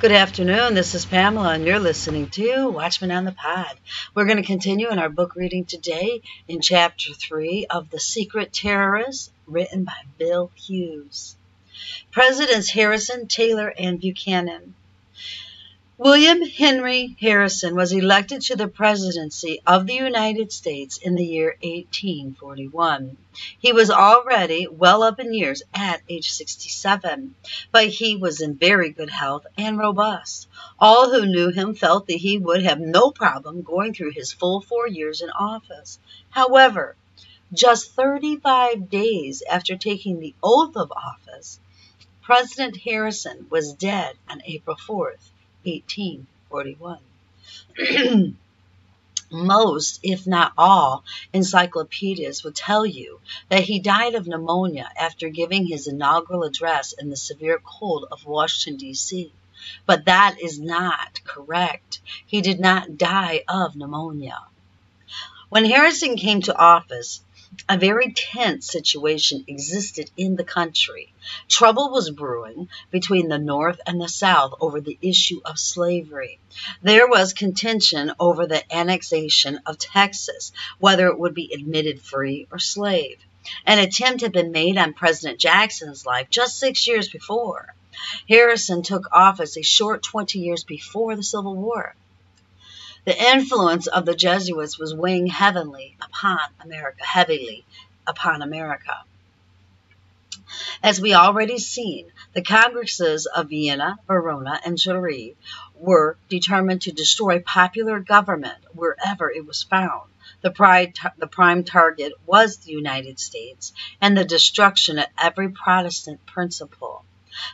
Good afternoon. This is Pamela, and you're listening to Watchmen on the Pod. We're going to continue in our book reading today in Chapter 3 of The Secret Terrorist, written by Bill Hughes. Presidents Harrison, Taylor, and Buchanan. William Henry Harrison was elected to the presidency of the United States in the year 1841. He was already well up in years at age 67, but he was in very good health and robust. All who knew him felt that he would have no problem going through his full four years in office. However, just 35 days after taking the oath of office, President Harrison was dead on April 4th. 1841. Most, if not all, encyclopedias will tell you that he died of pneumonia after giving his inaugural address in the severe cold of Washington, D.C. But that is not correct. He did not die of pneumonia. When Harrison came to office, a very tense situation existed in the country. Trouble was brewing between the North and the South over the issue of slavery. There was contention over the annexation of Texas, whether it would be admitted free or slave. An attempt had been made on President Jackson's life just six years before. Harrison took office a short 20 years before the Civil War. The influence of the Jesuits was weighing heavily upon America, heavily upon America. As we already seen, the Congresses of Vienna, Verona, and Trier were determined to destroy popular government wherever it was found. The prime target was the United States and the destruction of every Protestant principle.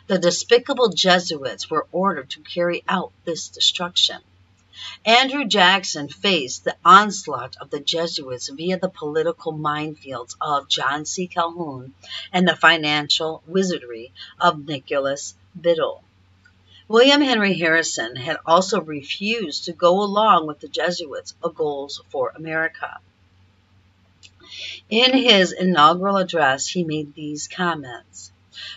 The despicable Jesuits were ordered to carry out this destruction. Andrew Jackson faced the onslaught of the Jesuits via the political minefields of John C. Calhoun and the financial wizardry of Nicholas Biddle. William Henry Harrison had also refused to go along with the Jesuits' goals for America. In his inaugural address, he made these comments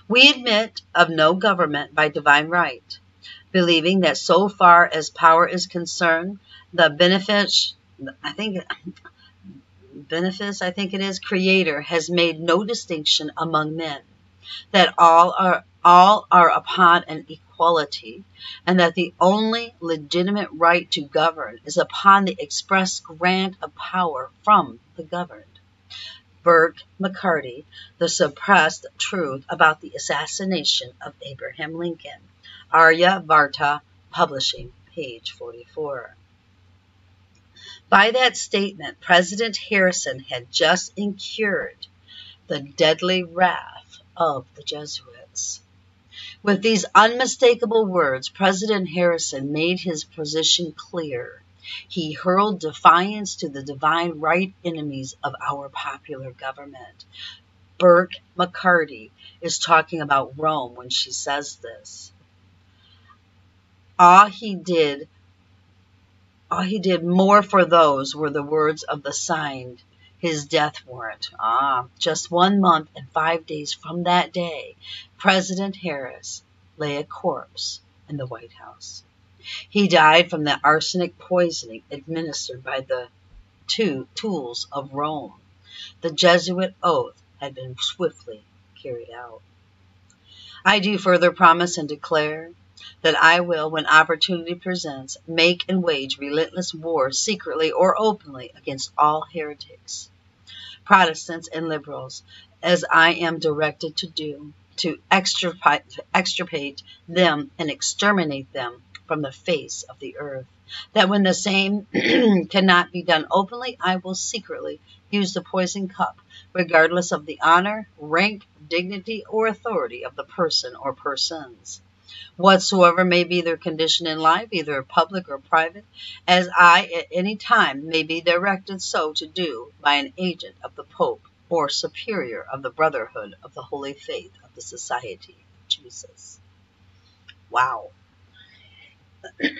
We admit of no government by divine right believing that so far as power is concerned, the benefits, I think, benefits, I think it is, creator has made no distinction among men, that all are all are upon an equality, and that the only legitimate right to govern is upon the express grant of power from the governed. Burke McCarty, The Suppressed Truth About the Assassination of Abraham Lincoln. Arya-Varta Publishing, page 44. By that statement, President Harrison had just incurred the deadly wrath of the Jesuits. With these unmistakable words, President Harrison made his position clear. He hurled defiance to the divine right enemies of our popular government. Burke McCarty is talking about Rome when she says this. All he did, all he did more for those were the words of the signed his death warrant. Ah, just one month and five days from that day, President Harris lay a corpse in the White House. He died from the arsenic poisoning administered by the two tools of Rome. The Jesuit oath had been swiftly carried out. I do further promise and declare that I will, when opportunity presents, make and wage relentless war secretly or openly against all heretics, Protestants and liberals, as I am directed to do, to extirpate, extirpate them and exterminate them from the face of the earth. That when the same cannot be done openly, I will secretly use the poison cup, regardless of the honor, rank, dignity, or authority of the person or persons whatsoever may be their condition in life, either public or private, as I at any time may be directed so to do by an agent of the Pope or superior of the Brotherhood of the Holy Faith of the Society of Jesus. Wow.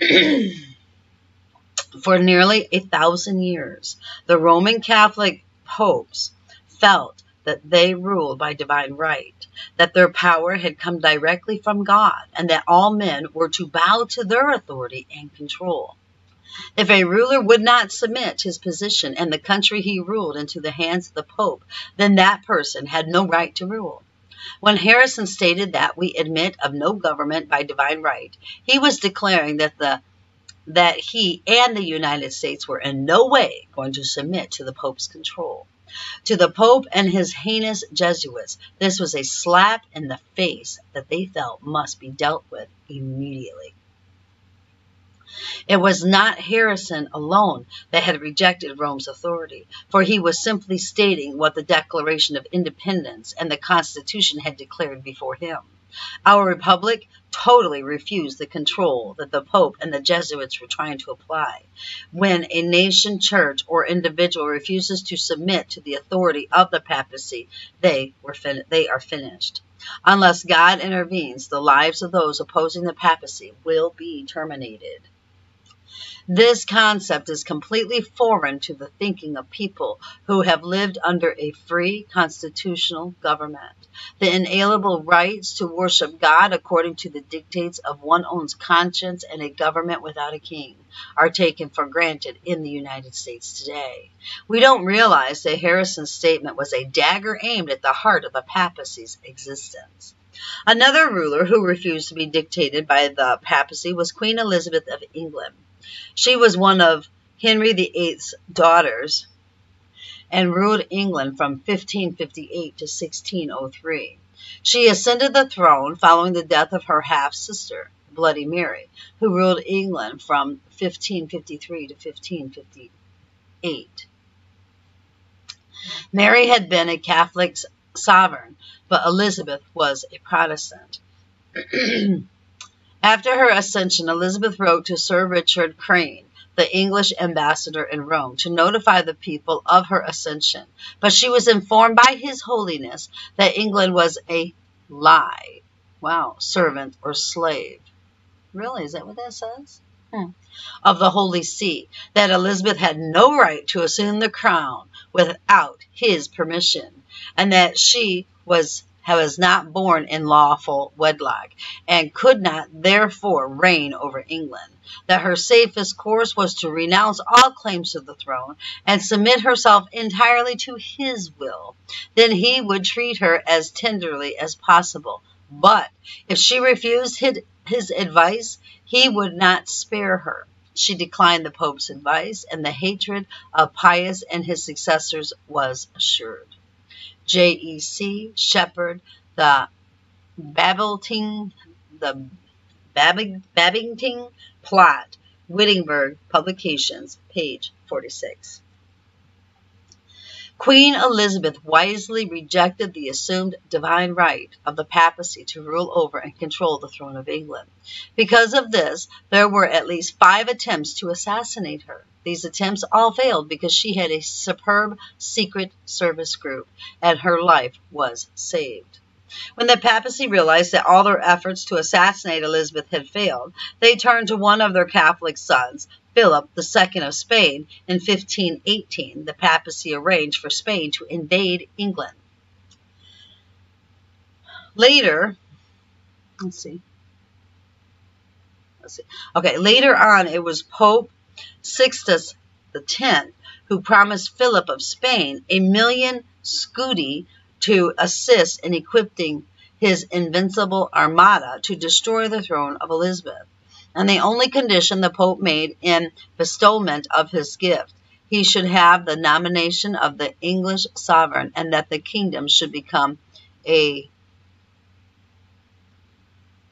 For nearly a thousand years, the Roman Catholic popes felt that they ruled by divine right, that their power had come directly from God, and that all men were to bow to their authority and control. If a ruler would not submit his position and the country he ruled into the hands of the Pope, then that person had no right to rule. When Harrison stated that we admit of no government by divine right, he was declaring that the that he and the United States were in no way going to submit to the Pope's control. To the Pope and his heinous Jesuits, this was a slap in the face that they felt must be dealt with immediately. It was not Harrison alone that had rejected Rome's authority, for he was simply stating what the Declaration of Independence and the Constitution had declared before him. Our republic totally refused the control that the Pope and the Jesuits were trying to apply. When a nation, church, or individual refuses to submit to the authority of the papacy, they, were they are finished. Unless God intervenes, the lives of those opposing the papacy will be terminated. This concept is completely foreign to the thinking of people who have lived under a free constitutional government. The inalienable rights to worship God according to the dictates of one's own conscience and a government without a king are taken for granted in the United States today. We don't realize that Harrison's statement was a dagger aimed at the heart of the papacy's existence. Another ruler who refused to be dictated by the papacy was Queen Elizabeth of England. She was one of Henry VIII's daughters and ruled England from 1558 to 1603. She ascended the throne following the death of her half-sister, Bloody Mary, who ruled England from 1553 to 1558. Mary had been a Catholic sovereign, but Elizabeth was a Protestant. After her ascension, Elizabeth wrote to Sir Richard Crane, the English ambassador in Rome, to notify the people of her ascension. But she was informed by His Holiness that England was a lie. Wow, servant or slave. Really, is that what that says? Hmm. Of the Holy See, that Elizabeth had no right to assume the crown without his permission, and that she was was not born in lawful wedlock, and could not therefore reign over England, that her safest course was to renounce all claims to the throne and submit herself entirely to his will. Then he would treat her as tenderly as possible. But if she refused his advice, he would not spare her. She declined the Pope's advice, and the hatred of Pius and his successors was assured. J.E.C. Shepherd, the Babington, the Babington Plot, Wittenberg Publications, page 46. Queen Elizabeth wisely rejected the assumed divine right of the papacy to rule over and control the throne of England. Because of this, there were at least five attempts to assassinate her. These attempts all failed because she had a superb secret service group, and her life was saved. When the papacy realized that all their efforts to assassinate Elizabeth had failed, they turned to one of their Catholic sons, Philip II of Spain, in 1518, the papacy arranged for Spain to invade England. Later, let's see. Let's see. Okay, later on, it was Pope Sixtus X who promised Philip of Spain a million scudi to assist in equipping his invincible armada to destroy the throne of Elizabeth and the only condition the Pope made in bestowment of his gift. He should have the nomination of the English sovereign and that the kingdom should become a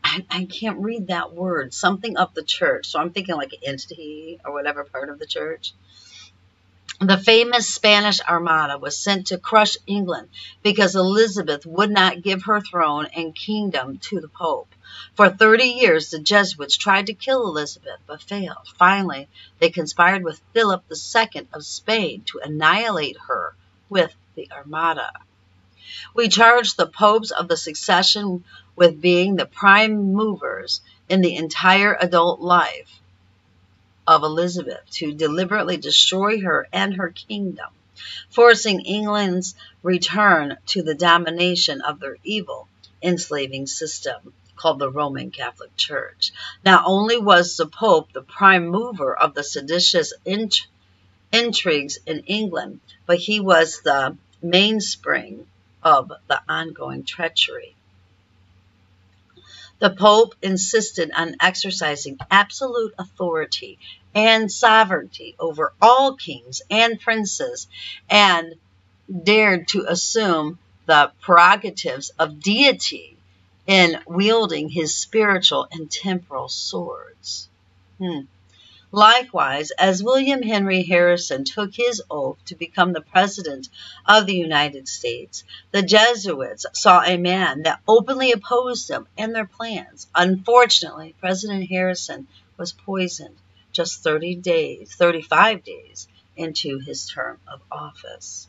I, I can't read that word, something of the church. So I'm thinking like entity or whatever part of the church. The famous Spanish Armada was sent to crush England because Elizabeth would not give her throne and kingdom to the Pope. For 30 years, the Jesuits tried to kill Elizabeth, but failed. Finally, they conspired with Philip II of Spain to annihilate her with the Armada. We charge the popes of the succession with being the prime movers in the entire adult life of Elizabeth to deliberately destroy her and her kingdom. forcing England's return to the domination of their evil enslaving system called the Roman Catholic Church. Not only was the Pope the prime mover of the seditious int intrigues in England, but he was the mainspring of the ongoing treachery. The Pope insisted on exercising absolute authority and sovereignty over all kings and princes and dared to assume the prerogatives of deity in wielding his spiritual and temporal swords. Hmm. Likewise, as William Henry Harrison took his oath to become the President of the United States, the Jesuits saw a man that openly opposed them and their plans. Unfortunately, President Harrison was poisoned just 30 days, 35 days into his term of office.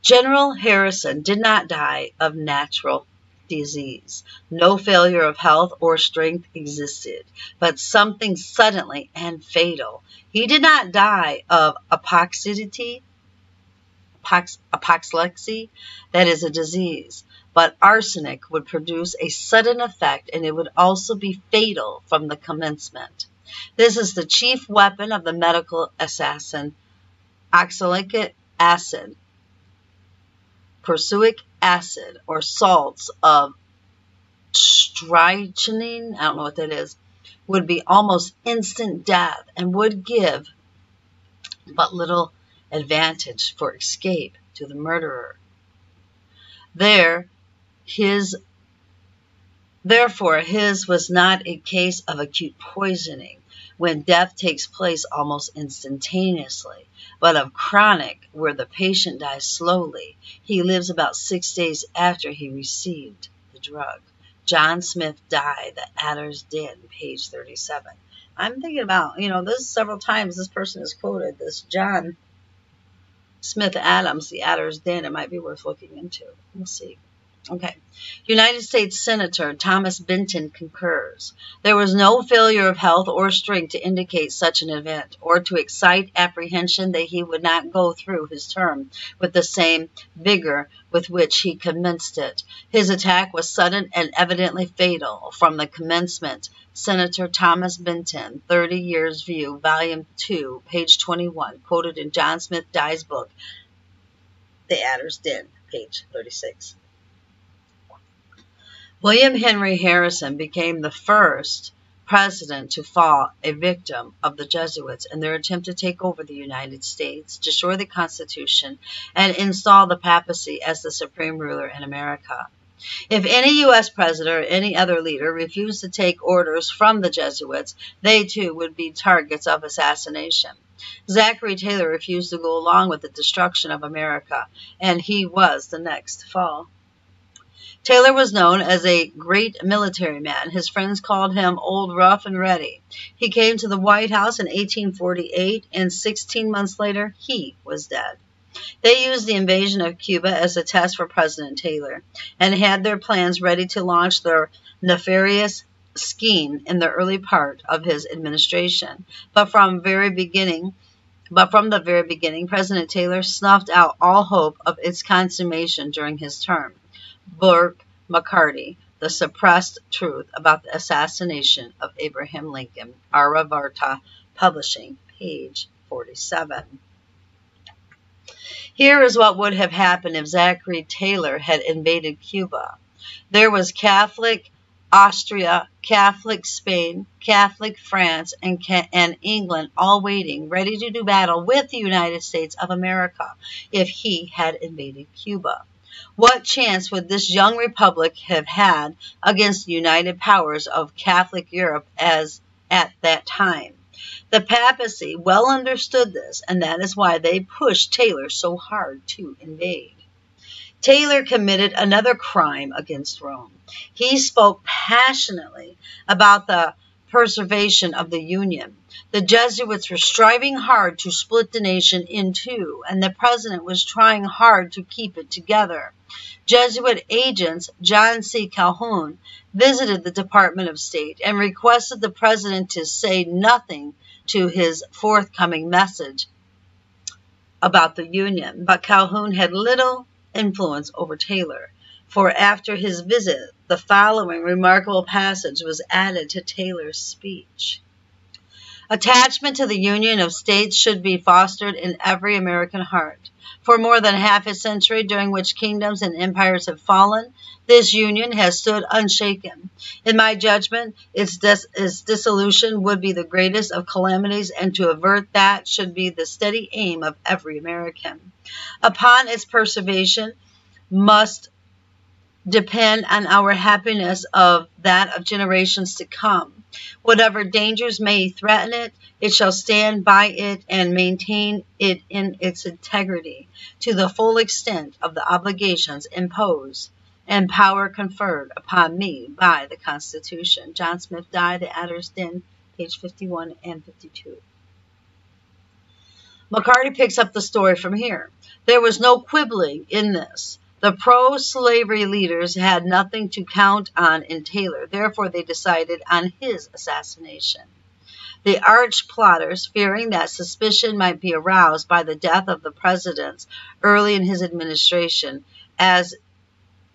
General Harrison did not die of natural disease. No failure of health or strength existed, but something suddenly and fatal. He did not die of apoxidity, apox, that is a disease, but arsenic would produce a sudden effect and it would also be fatal from the commencement. This is the chief weapon of the medical assassin, oxalic acid, prussic acid or salts of strychnine, I don't know what that is, would be almost instant death and would give but little advantage for escape to the murderer. There, his Therefore, his was not a case of acute poisoning, when death takes place almost instantaneously, but of chronic, where the patient dies slowly. He lives about six days after he received the drug. John Smith Dye, The Adder's Den, page 37. I'm thinking about, you know, this several times this person is quoted, this John Smith Adams, the Adder's Den. It might be worth looking into. We'll see. Okay. United States Senator Thomas Benton concurs. There was no failure of health or strength to indicate such an event, or to excite apprehension that he would not go through his term with the same vigor with which he commenced it. His attack was sudden and evidently fatal from the commencement. Senator Thomas Benton, 30 Years View, Volume 2, page 21, quoted in John Smith Dye's book, The Adder's Den, page 36. William Henry Harrison became the first president to fall a victim of the Jesuits in their attempt to take over the United States, destroy the Constitution, and install the papacy as the supreme ruler in America. If any U.S. president or any other leader refused to take orders from the Jesuits, they too would be targets of assassination. Zachary Taylor refused to go along with the destruction of America, and he was the next to fall. Taylor was known as a great military man. His friends called him Old Rough and Ready. He came to the White House in 1848, and 16 months later, he was dead. They used the invasion of Cuba as a test for President Taylor and had their plans ready to launch their nefarious scheme in the early part of his administration. But from very beginning, but from the very beginning, President Taylor snuffed out all hope of its consummation during his term. Burke McCarty, The Suppressed Truth About the Assassination of Abraham Lincoln, Aryavarta Publishing, page 47. Here is what would have happened if Zachary Taylor had invaded Cuba. There was Catholic Austria, Catholic Spain, Catholic France, and, and England all waiting, ready to do battle with the United States of America if he had invaded Cuba. What chance would this young republic have had against the united powers of Catholic Europe as at that time? The papacy well understood this, and that is why they pushed Taylor so hard to invade. Taylor committed another crime against Rome. He spoke passionately about the preservation of the Union. The Jesuits were striving hard to split the nation in two, and the president was trying hard to keep it together. Jesuit agents John C. Calhoun visited the Department of State and requested the president to say nothing to his forthcoming message about the Union, but Calhoun had little influence over Taylor, for after his visit, the following remarkable passage was added to Taylor's speech. Attachment to the Union of States should be fostered in every American heart. For more than half a century, during which kingdoms and empires have fallen, this union has stood unshaken. In my judgment, its, dis- its, dissolution would be the greatest of calamities, and to avert that should be the steady aim of every American. Upon its preservation must depend on our happiness of that of generations to come. Whatever dangers may threaten it, it shall stand by it and maintain it in its integrity to the full extent of the obligations imposed and power conferred upon me by the Constitution. John Smith Dye, The Adder's Den, page 51 and 52. McCarty picks up the story from here. There was no quibbling in this. The pro slavery leaders had nothing to count on in Taylor, therefore, they decided on his assassination. The arch plotters, fearing that suspicion might be aroused by the death of the president early in his administration, as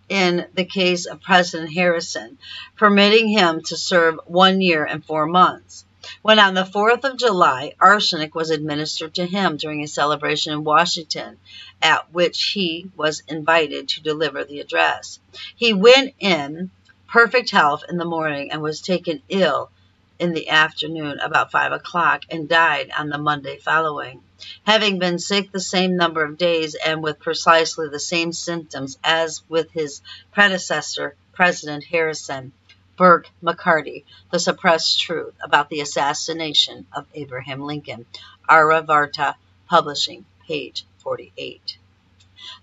in the case of President Harrison, permitting him to serve one year and four months when on the 4th of July arsenic was administered to him during a celebration in Washington, at which he was invited to deliver the address. He went in perfect health in the morning and was taken ill in the afternoon about 5 o'clock and died on the Monday following, having been sick the same number of days and with precisely the same symptoms as with his predecessor, President Harrison. Burke McCarty, The Suppressed Truth About the Assassination of Abraham Lincoln, Aryavarta Publishing, page 48.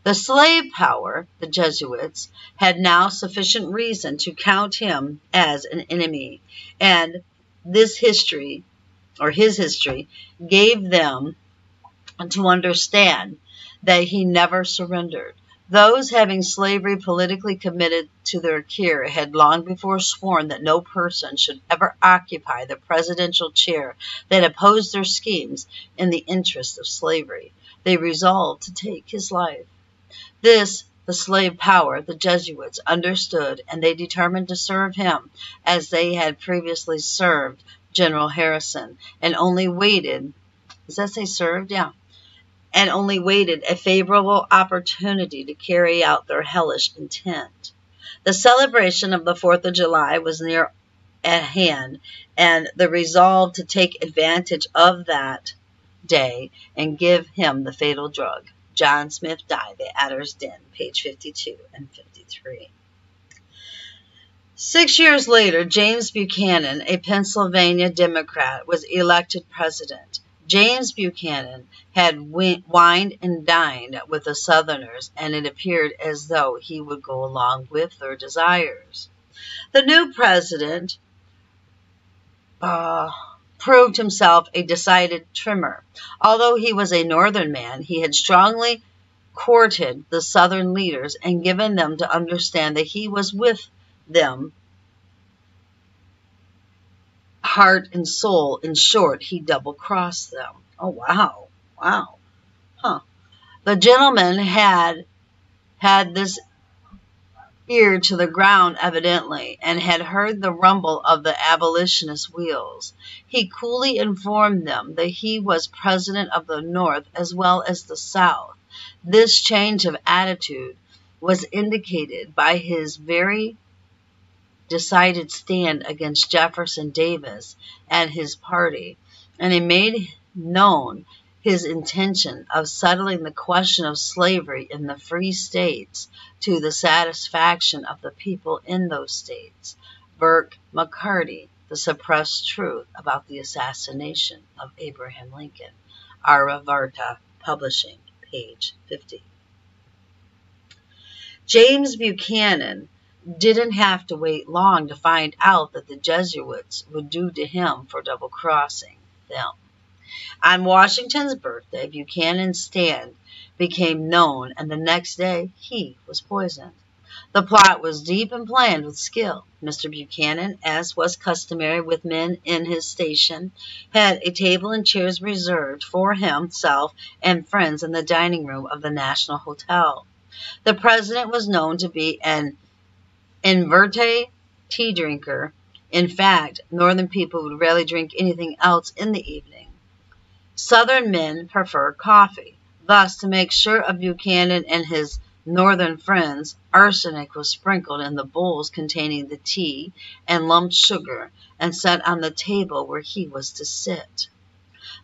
The slave power, the Jesuits, had now sufficient reason to count him as an enemy, and this history, or his history, gave them to understand that he never surrendered. Those having slavery politically committed to their care had long before sworn that no person should ever occupy the presidential chair that opposed their schemes in the interest of slavery. They resolved to take his life. This the slave power, the Jesuits, understood, and they determined to serve him as they had previously served General Harrison, and only waited. Does that say served? Yeah and only waited a favorable opportunity to carry out their hellish intent. The celebration of the Fourth of July was near at hand, and the resolve to take advantage of that day and give him the fatal drug. John Smith Dye, The Adder's Den, page 52 and 53. Six years later, James Buchanan, a Pennsylvania Democrat, was elected president. James Buchanan had wined and dined with the Southerners, and it appeared as though he would go along with their desires. The new president uh, proved himself a decided trimmer. Although he was a Northern man, he had strongly courted the Southern leaders and given them to understand that he was with them heart and soul. In short, he double crossed them. Oh, wow. Wow. Huh. The gentleman had had this ear to the ground, evidently, and had heard the rumble of the abolitionist wheels. He coolly informed them that he was president of the North as well as the South. This change of attitude was indicated by his very decided stand against Jefferson Davis and his party, and he made known his intention of settling the question of slavery in the free states to the satisfaction of the people in those states. Burke McCarty, The Suppressed Truth About the Assassination of Abraham Lincoln, Aryavarta Publishing, page 50. James Buchanan didn't have to wait long to find out that the Jesuits would do to him for double crossing them. On Washington's birthday, Buchanan's stand became known, and the next day he was poisoned. The plot was deep and planned with skill. Mr. Buchanan, as was customary with men in his station, had a table and chairs reserved for himself and friends in the dining room of the National Hotel. The president was known to be an inveterate tea drinker. In fact, northern people would rarely drink anything else in the evening. Southern men prefer coffee. Thus, to make sure of Buchanan and his northern friends, arsenic was sprinkled in the bowls containing the tea and lumped sugar and set on the table where he was to sit.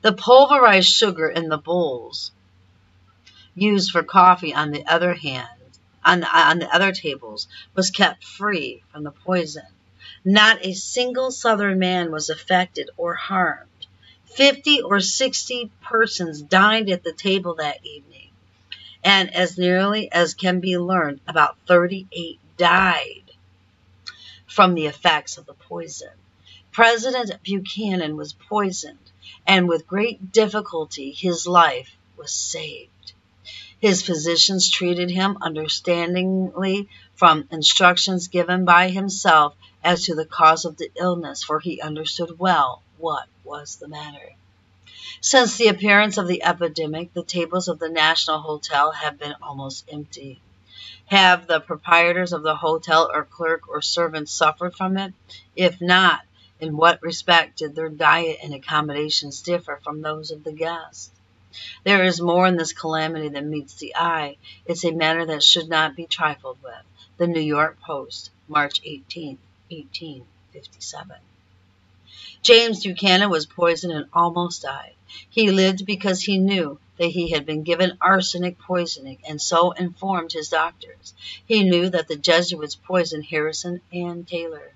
The pulverized sugar in the bowls used for coffee on the other hand on, on the other tables was kept free from the poison. Not a single southern man was affected or harmed. Fifty or sixty persons dined at the table that evening, and as nearly as can be learned, about 38 died from the effects of the poison. President Buchanan was poisoned, and with great difficulty his life was saved. His physicians treated him understandingly from instructions given by himself as to the cause of the illness, for he understood well what was the matter. Since the appearance of the epidemic, the tables of the National Hotel have been almost empty. Have the proprietors of the hotel or clerk or servant suffered from it? If not, in what respect did their diet and accommodations differ from those of the guests? There is more in this calamity than meets the eye. It's a matter that should not be trifled with. The New York Post, March 18, 1857. James Buchanan was poisoned and almost died. He lived because he knew that he had been given arsenic poisoning and so informed his doctors. He knew that the Jesuits poisoned Harrison and Taylor.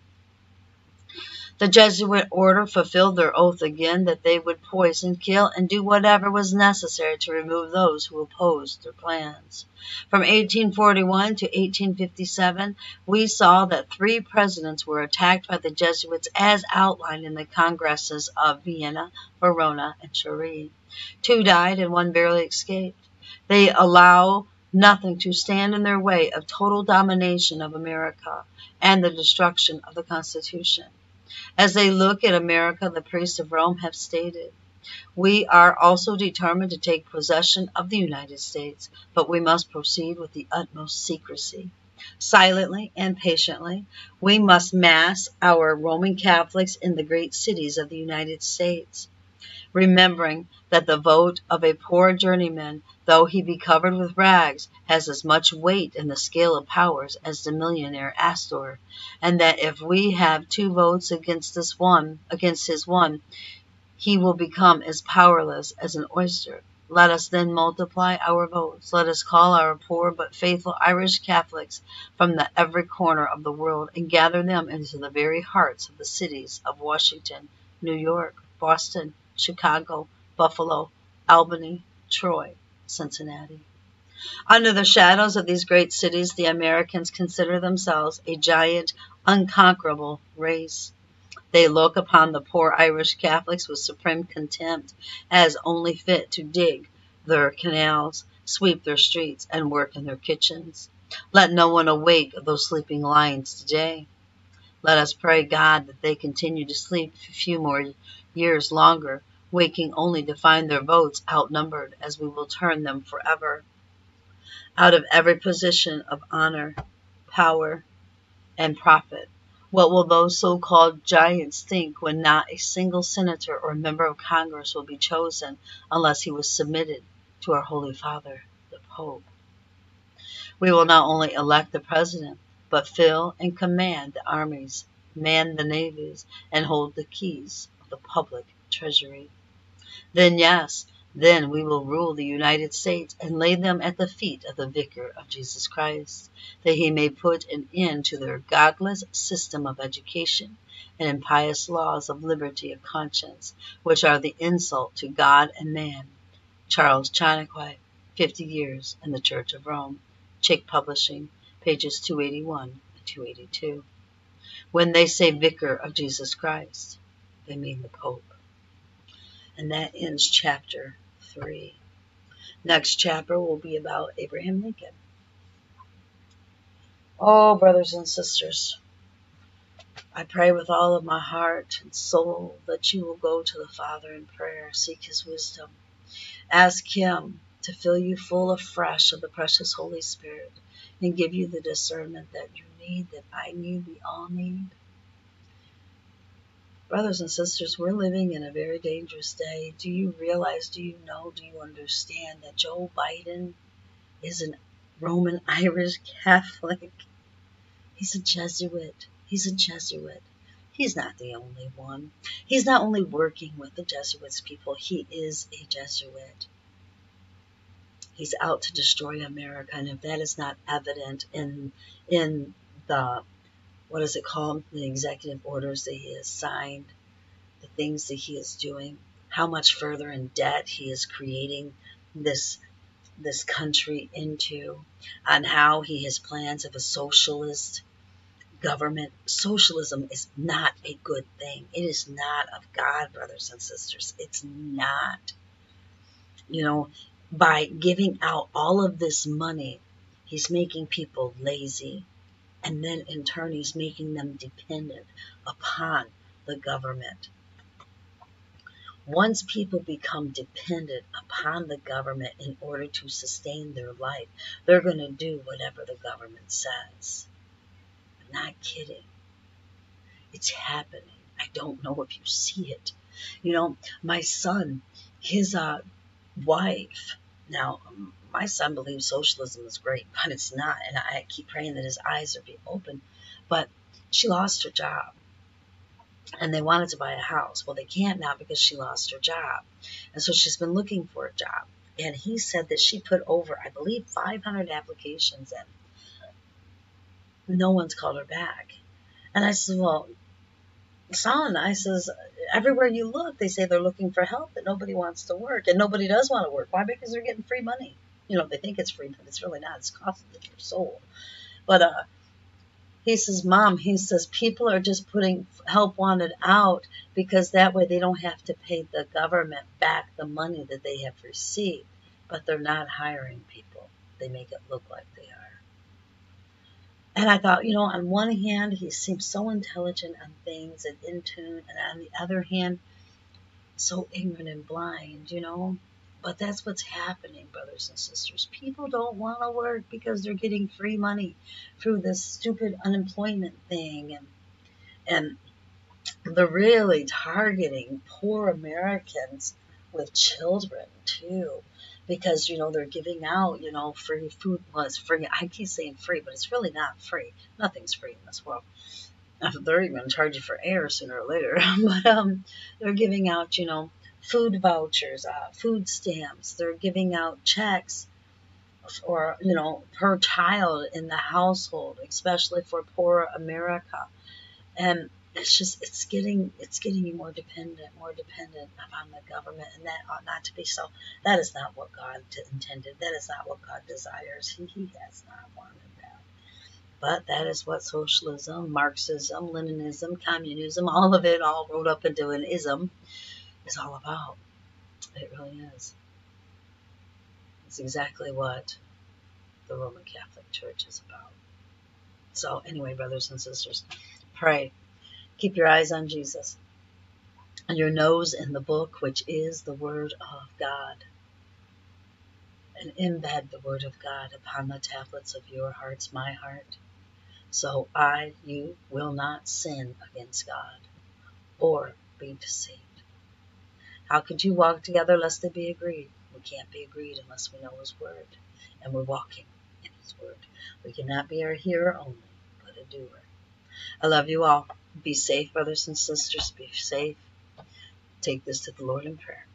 The Jesuit order fulfilled their oath again that they would poison, kill, and do whatever was necessary to remove those who opposed their plans. From 1841 to 1857, we saw that three presidents were attacked by the Jesuits as outlined in the congresses of Vienna, Verona, and Turin. Two died and one barely escaped. They allow nothing to stand in their way of total domination of America and the destruction of the Constitution. As they look at America, the priests of Rome have stated, we are also determined to take possession of the United States, but we must proceed with the utmost secrecy. Silently and patiently, we must mass our Roman Catholics in the great cities of the United States remembering that the vote of a poor journeyman, though he be covered with rags, has as much weight in the scale of powers as the millionaire Astor, and that if we have two votes against this one, against his one, he will become as powerless as an oyster. Let us then multiply our votes. Let us call our poor but faithful Irish Catholics from the every corner of the world and gather them into the very hearts of the cities of Washington, New York, Boston, Chicago, Buffalo, Albany, Troy, Cincinnati. Under the shadows of these great cities, the Americans consider themselves a giant, unconquerable race. They look upon the poor Irish Catholics with supreme contempt, as only fit to dig their canals, sweep their streets, and work in their kitchens. Let no one awake those sleeping lions today. Let us pray God that they continue to sleep a few more years longer, waking only to find their votes outnumbered, as we will turn them forever out of every position of honor, power, and profit. What will those so-called giants think when not a single senator or member of Congress will be chosen unless he was submitted to our Holy Father, the Pope? We will not only elect the president, but fill and command the armies, man the navies, and hold the keys of the public treasury. Then, yes, then we will rule the United States and lay them at the feet of the Vicar of Jesus Christ, that he may put an end to their godless system of education and impious laws of liberty of conscience, which are the insult to God and man. Charles Chiniquy, 50 Years in the Church of Rome, Chick Publishing, pages 281 and 282. When they say Vicar of Jesus Christ, they mean the Pope. And that ends chapter 3. Next chapter will be about Abraham Lincoln. Oh, brothers and sisters, I pray with all of my heart and soul that you will go to the Father in prayer, seek his wisdom, ask him to fill you full afresh of the precious Holy Spirit and give you the discernment that you need, that I need, we all need. Brothers and sisters, we're living in a very dangerous day. Do you realize, do you know, do you understand that Joe Biden is a Roman Irish Catholic? He's a Jesuit. He's a Jesuit. He's not the only one. He's not only working with the Jesuits people, he is a Jesuit. He's out to destroy America, and if that is not evident in in the what is it called, the executive orders that he has signed, the things that he is doing, how much further in debt he is creating this this country into, and how he has plans of a socialist government. Socialism is not a good thing. It is not of God, brothers and sisters. It's not. You know, by giving out all of this money, he's making people lazy. And then in turn, he's making them dependent upon the government. Once people become dependent upon the government in order to sustain their life, they're going to do whatever the government says. I'm not kidding. It's happening. I don't know if you see it. You know, my son, his uh, wife, now, my son believes socialism is great, but it's not. And I keep praying that his eyes are being open. But she lost her job. And they wanted to buy a house. Well, they can't now because she lost her job. And so she's been looking for a job. And he said that she put over, I believe, 500 applications in. No one's called her back. And I said, Well, son, I says, everywhere you look, they say they're looking for help, but nobody wants to work, and nobody does want to work. Why? Because they're getting free money. You know, they think it's free, but it's really not. It's costing them their soul. But uh, he says, Mom, he says, people are just putting help wanted out because that way they don't have to pay the government back the money that they have received. But they're not hiring people. They make it look like they are. And I thought, you know, on one hand, he seems so intelligent on things and in tune, and on the other hand, so ignorant and blind, you know. But that's what's happening, brothers and sisters. People don't want to work because they're getting free money through this stupid unemployment thing, and and they're really targeting poor Americans with children too because you know they're giving out you know free food was free i keep saying free but it's really not free nothing's free in this world they're even you for air sooner or later but um they're giving out you know food vouchers uh, food stamps they're giving out checks or you know per child in the household especially for poor america and it's just it's getting it's getting you more dependent, more dependent upon the government, and that ought not to be so. That is not what God intended. That is not what God desires. He, he has not wanted that. But that is what socialism, Marxism, Leninism, communism, all of it, all rolled up into an ism, is all about. It really is. It's exactly what the Roman Catholic Church is about. So, anyway, brothers and sisters, pray Keep your eyes on Jesus and your nose in the book, which is the Word of God. And embed the Word of God upon the tablets of your hearts, my heart. So I, you, will not sin against God or be deceived. How could you walk together lest they be agreed? We can't be agreed unless we know His Word and we're walking in His Word. We cannot be a hearer only, but a doer. I love you all. Be safe, brothers and sisters. Be safe. Take this to the Lord in prayer.